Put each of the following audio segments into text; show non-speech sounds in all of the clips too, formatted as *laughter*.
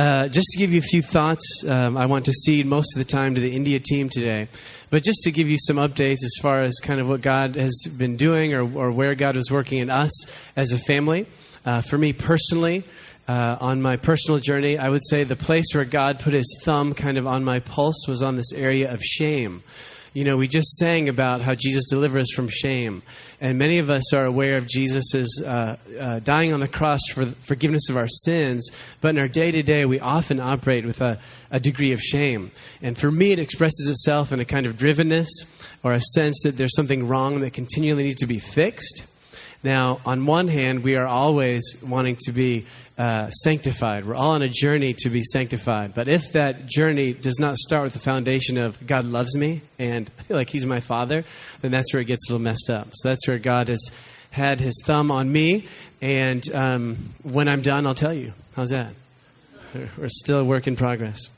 Uh, just to give you a few thoughts, um, I want to cede most of the time to the India team today. But just to give you some updates as far as kind of what God has been doing or, or where God was working in us as a family. Uh, for me personally, uh, on my personal journey, I would say the place where God put his thumb kind of on my pulse was on this area of shame. You know, we just sang about how Jesus delivers us from shame. And many of us are aware of Jesus' uh, uh, dying on the cross for forgiveness of our sins, but in our day to day, we often operate with a, a degree of shame. And for me, it expresses itself in a kind of drivenness or a sense that there's something wrong that continually needs to be fixed. Now, on one hand, we are always wanting to be uh, sanctified. We're all on a journey to be sanctified. But if that journey does not start with the foundation of God loves me and I *laughs* feel like He's my Father, then that's where it gets a little messed up. So that's where God has had His thumb on me. And um, when I'm done, I'll tell you. How's that? We're still a work in progress.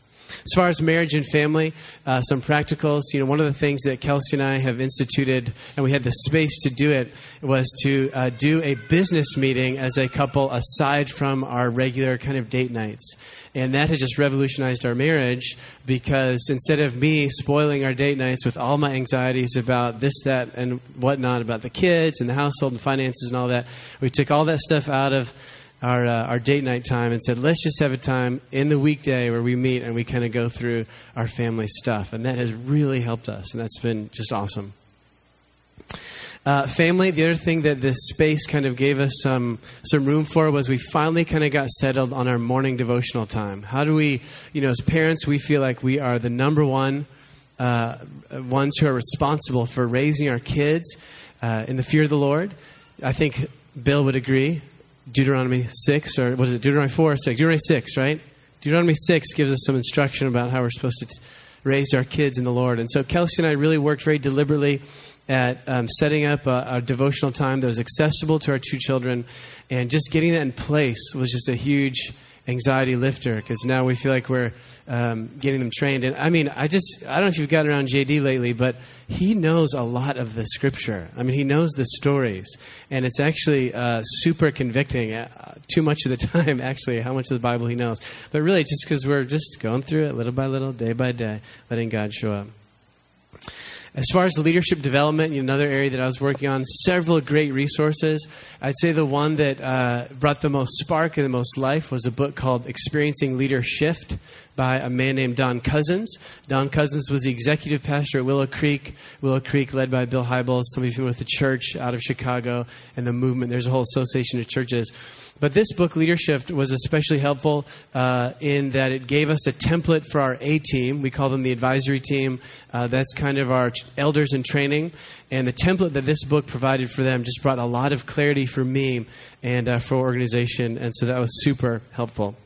As far as marriage and family, uh, some practicals. You know, one of the things that Kelsey and I have instituted, and we had the space to do it, was to uh, do a business meeting as a couple aside from our regular kind of date nights. And that has just revolutionized our marriage because instead of me spoiling our date nights with all my anxieties about this, that, and whatnot, about the kids and the household and finances and all that, we took all that stuff out of our, uh, our date night time and said, let's just have a time in the weekday where we meet and we kind of go through our family stuff. And that has really helped us, and that's been just awesome. Uh, family, the other thing that this space kind of gave us some, some room for was we finally kind of got settled on our morning devotional time. How do we, you know, as parents, we feel like we are the number one uh, ones who are responsible for raising our kids uh, in the fear of the Lord. I think Bill would agree. Deuteronomy 6, or was it Deuteronomy 4 or 6? Deuteronomy 6, right? Deuteronomy 6 gives us some instruction about how we're supposed to raise our kids in the Lord. And so Kelsey and I really worked very deliberately at um, setting up a, a, devotional time that was accessible to our two children. And just getting that in place was just a huge anxiety lifter because now we feel like we're um, getting them trained. And I mean, I just, I don't know if you've gotten around JD lately, but he knows a lot of the scripture. I mean, he knows the stories. And it's actually uh, super convicting, uh, too much of the *laughs* time, actually, how much of the Bible he knows. But really, just because we're just going through it little by little, day by day, letting God show up. As far as leadership development, another area that I was working on, several great resources. I'd say the one that uh, brought the most spark and the most life was a book called Experiencing Leader Shift by a man named Don Cousins. Don Cousins was the executive pastor at Willow Creek. Willow Creek, led by Bill Hybels, some of you familiar with the church out of Chicago and the movement. There's a whole association of churches. But this book, Leadership, was especially helpful uh, in that it gave us a template for our A team. We call them the advisory team. Uh, that's kind of our elders in training. And the template that this book provided for them just brought a lot of clarity for me and uh, for organization. And so that was super helpful.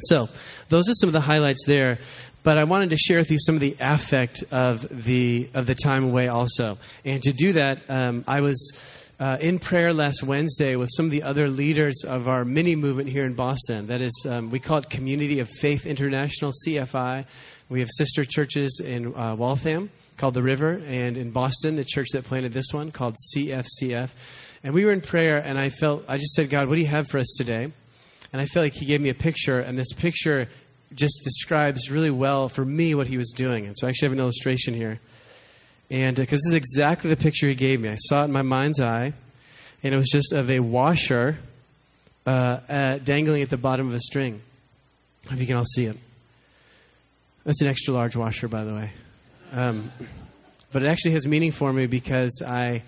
So, those are some of the highlights there. But I wanted to share with you some of the affect of the of the time away also. And to do that, um, I was uh, in prayer last Wednesday with some of the other leaders of our mini movement here in Boston. That is, um, we call it Community of Faith International, CFI. We have sister churches in uh, Waltham called The River, and in Boston, the church that planted this one called CFCF. And we were in prayer, and I felt, I just said, God, what do you have for us today? And I felt like He gave me a picture, and this picture just describes really well for me what He was doing. And so I actually have an illustration here. And because uh, this is exactly the picture he gave me, I saw it in my mind's eye, and it was just of a washer uh, uh, dangling at the bottom of a string. If you can all see it. That's an extra large washer, by the way. Um, but it actually has meaning for me because I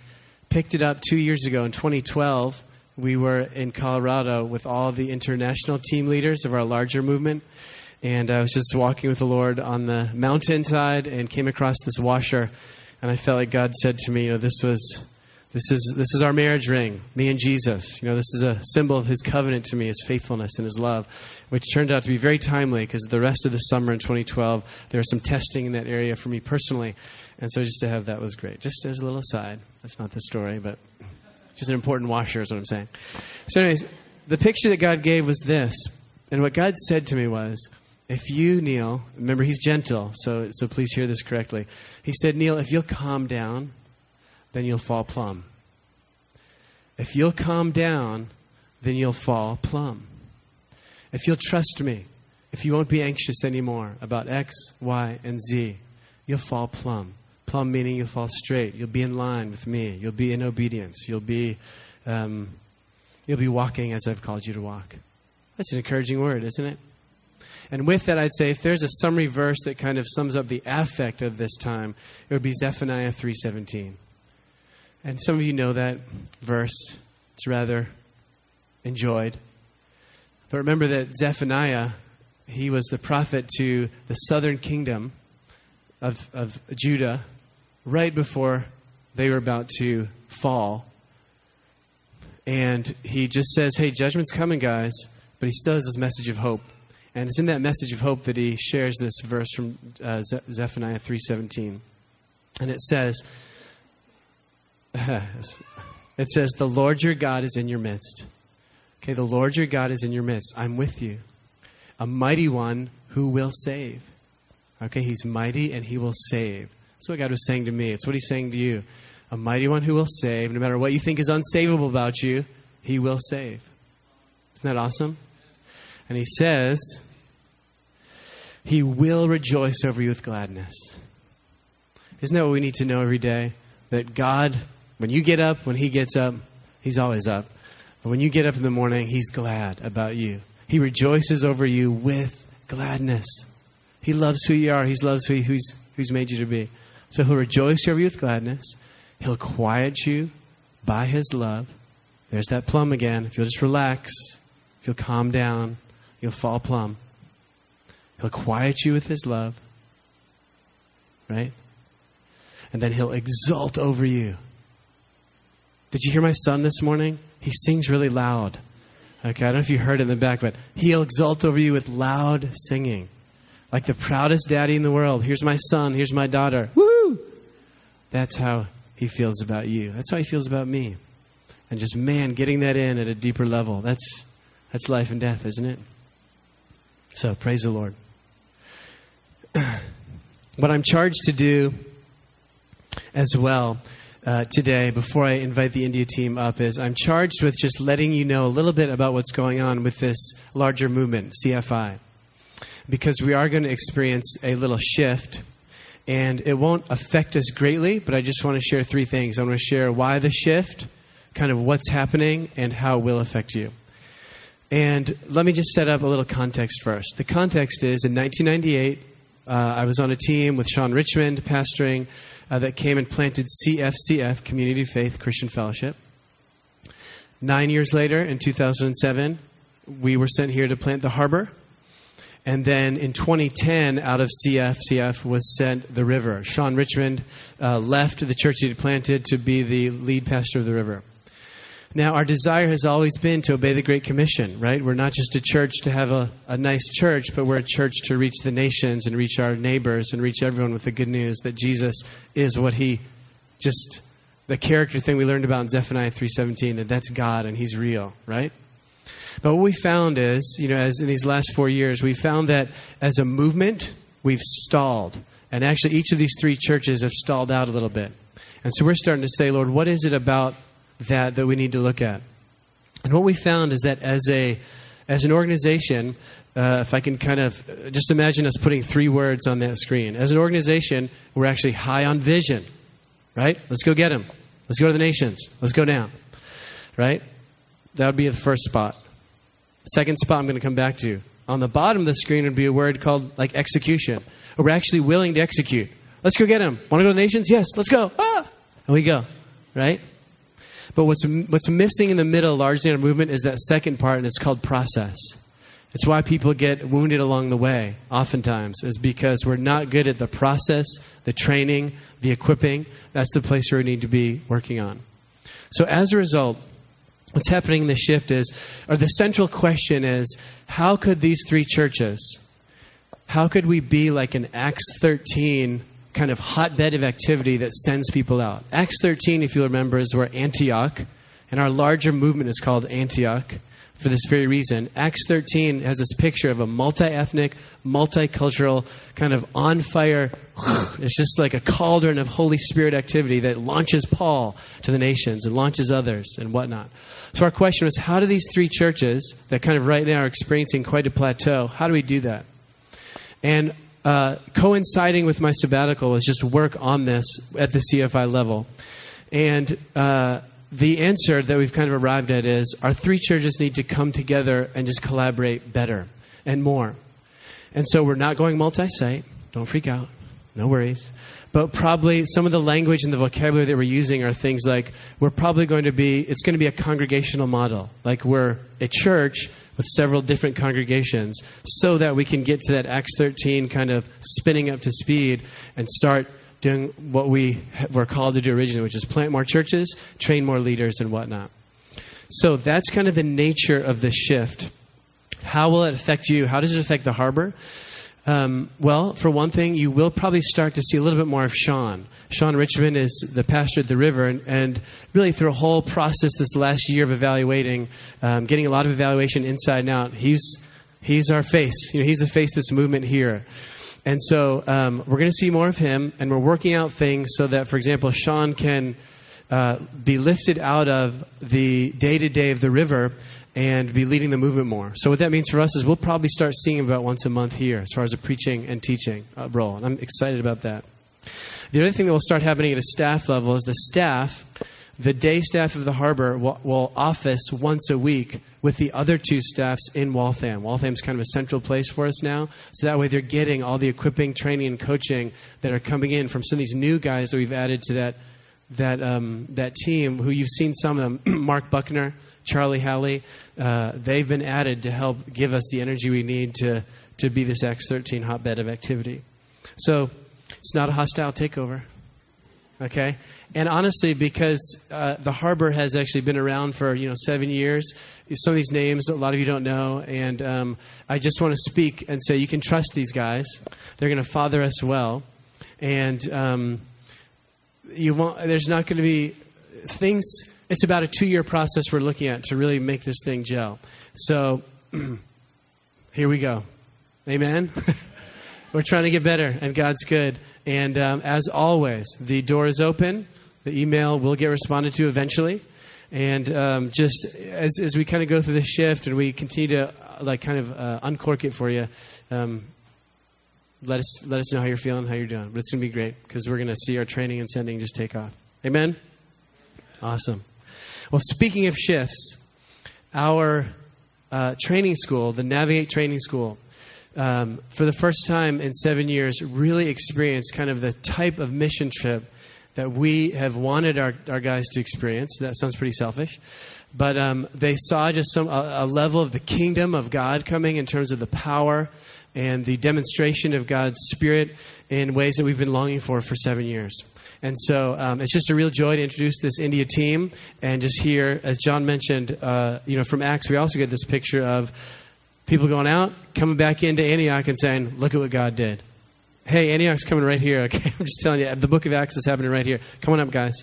picked it up two years ago in 2012. We were in Colorado with all the international team leaders of our larger movement. And I was just walking with the Lord on the mountainside and came across this washer and I felt like God said to me, you know, this was this is this is our marriage ring, me and Jesus. You know, this is a symbol of his covenant to me, his faithfulness and his love, which turned out to be very timely because the rest of the summer in 2012 there was some testing in that area for me personally. And so just to have that was great. Just as a little aside. That's not the story, but just an important washer is what I'm saying. So anyways, the picture that God gave was this. And what God said to me was, if you, Neil, remember he's gentle, so, so please hear this correctly. He said, Neil, if you'll calm down, then you'll fall plumb. If you'll calm down, then you'll fall plumb. If you'll trust me, if you won't be anxious anymore about X, Y, and Z, you'll fall plumb. Meaning you'll fall straight. You'll be in line with me. You'll be in obedience. You'll be, um, you'll be walking as I've called you to walk. That's an encouraging word, isn't it? And with that, I'd say if there's a summary verse that kind of sums up the affect of this time, it would be Zephaniah 3:17. And some of you know that verse. It's rather enjoyed. But remember that Zephaniah, he was the prophet to the southern kingdom of, of Judah right before they were about to fall. And he just says, Hey, judgment's coming, guys. But he still has this message of hope. And it's in that message of hope that he shares this verse from uh, Zephaniah 3:17. And it says *laughs* it says the Lord your God is in your midst. Okay, the Lord your God is in your midst. I'm with you. A mighty one who will save. Okay, he's mighty and he will save. That's what God was saying to me. It's what he's saying to you. A mighty one who will save. No matter what you think is unsavable about you, he will save. Isn't that awesome? And he says, He will rejoice over you with gladness. Isn't that what we need to know every day? That God, when you get up, when He gets up, He's always up. But when you get up in the morning, He's glad about you. He rejoices over you with gladness. He loves who you are. He loves who who's, who's made you to be. So He'll rejoice over you with gladness. He'll quiet you by His love. There's that plumb again. If you'll just relax, if you'll calm down, you'll fall plumb. He'll quiet you with his love, right? And then he'll exult over you. Did you hear my son this morning? He sings really loud. Okay, I don't know if you heard in the back, but he'll exult over you with loud singing. Like the proudest daddy in the world. Here's my son, here's my daughter. Woo! That's how he feels about you. That's how he feels about me. And just, man, getting that in at a deeper level. That's, that's life and death, isn't it? So praise the Lord. *clears throat* what I'm charged to do as well uh, today, before I invite the India team up, is I'm charged with just letting you know a little bit about what's going on with this larger movement, CFI. Because we are going to experience a little shift, and it won't affect us greatly, but I just want to share three things. I want to share why the shift, kind of what's happening, and how it will affect you. And let me just set up a little context first. The context is in 1998, uh, I was on a team with Sean Richmond pastoring uh, that came and planted CFCF, Community Faith Christian Fellowship. Nine years later, in 2007, we were sent here to plant the harbor. And then in 2010, out of CFCF was sent the river. Sean Richmond uh, left the church he had planted to be the lead pastor of the river. Now, our desire has always been to obey the Great Commission, right? We're not just a church to have a, a nice church, but we're a church to reach the nations and reach our neighbors and reach everyone with the good news that Jesus is what he just the character thing we learned about in Zephaniah 3:17 that that's God and he's real, right? But what we found is, you know, as in these last 4 years, we found that as a movement, we've stalled. And actually each of these three churches have stalled out a little bit. And so we're starting to say, Lord, what is it about that, that we need to look at. And what we found is that as a as an organization, uh, if I can kind of just imagine us putting three words on that screen. As an organization, we're actually high on vision, right? Let's go get them. Let's go to the nations. Let's go down, right? That would be the first spot. Second spot I'm going to come back to. On the bottom of the screen would be a word called like execution. We're actually willing to execute. Let's go get him. Want to go to nations? Yes, let's go. Ah! And we go, right? But what's, what's missing in the middle, largely in our movement, is that second part, and it's called process. It's why people get wounded along the way, oftentimes, is because we're not good at the process, the training, the equipping. That's the place where we need to be working on. So, as a result, what's happening in the shift is, or the central question is, how could these three churches, how could we be like an Acts 13 kind of hotbed of activity that sends people out. Acts 13, if you remember, is where Antioch, and our larger movement is called Antioch. For this very reason. Acts 13 has this picture of a multi ethnic, multicultural, kind of on fire, *sighs* it's just like a cauldron of Holy Spirit activity that launches Paul to the nations and launches others and whatnot. So, our question was how do these three churches that kind of right now are experiencing quite a plateau, how do we do that? And uh, coinciding with my sabbatical was just work on this at the CFI level. And uh, the answer that we've kind of arrived at is our three churches need to come together and just collaborate better and more. And so we're not going multi site. Don't freak out. No worries. But probably some of the language and the vocabulary that we're using are things like we're probably going to be, it's going to be a congregational model. Like we're a church with several different congregations so that we can get to that Acts 13 kind of spinning up to speed and start doing what we were called to do originally, which is plant more churches, train more leaders, and whatnot. So that's kind of the nature of the shift. How will it affect you? How does it affect the harbor? Um, well, for one thing, you will probably start to see a little bit more of Sean. Sean Richmond is the pastor at the river, and, and really through a whole process this last year of evaluating, um, getting a lot of evaluation inside and out, he's, he's our face. You know, he's the face of this movement here. And so um, we're going to see more of him, and we're working out things so that, for example, Sean can uh, be lifted out of the day to day of the river and be leading the movement more. So what that means for us is we'll probably start seeing him about once a month here as far as a preaching and teaching uh, role. And I'm excited about that. The other thing that will start happening at a staff level is the staff the day staff of the harbor will, will, office once a week with the other two staffs in Waltham. Waltham's kind of a central place for us now, so that way they're getting all the equipping, training, and coaching that are coming in from some of these new guys that we've added to that that um, that team. Who you've seen some of them, *clears throat* Mark Buckner, Charlie Halley. Uh, they've been added to help give us the energy we need to to be this Acts 13 hotbed of activity. So it's not a hostile takeover. Okay, and honestly, because uh, the harbor has actually been around for you know seven years, some of these names a lot of you don't know, and um, I just want to speak and say you can trust these guys. They're going to father us well, and um, you want. There's not going to be things. It's about a two-year process we're looking at to really make this thing gel. So *clears throat* here we go. Amen. *laughs* We're trying to get better, and God's good. And um, as always, the door is open. The email will get responded to eventually. And um, just as, as we kind of go through the shift and we continue to uh, like kind of uh, uncork it for you, um, let us let us know how you're feeling, how you're doing. But it's going to be great because we're going to see our training and sending just take off. Amen. Awesome. Well, speaking of shifts, our uh, training school, the Navigate Training School, um, for the first time in seven years, really experienced kind of the type of mission trip that we have wanted our, our guys to experience. That sounds pretty selfish. But um, they saw just some a, a level of the kingdom of God coming in terms of the power and the demonstration of God's Spirit in ways that we've been longing for for seven years. And so um, it's just a real joy to introduce this India team and just hear, as John mentioned, uh, you know, from Acts, we also get this picture of People going out, coming back into Antioch and saying, Look at what God did. Hey, Antioch's coming right here. Okay, *laughs* I'm just telling you, the book of Acts is happening right here. Come on up, guys.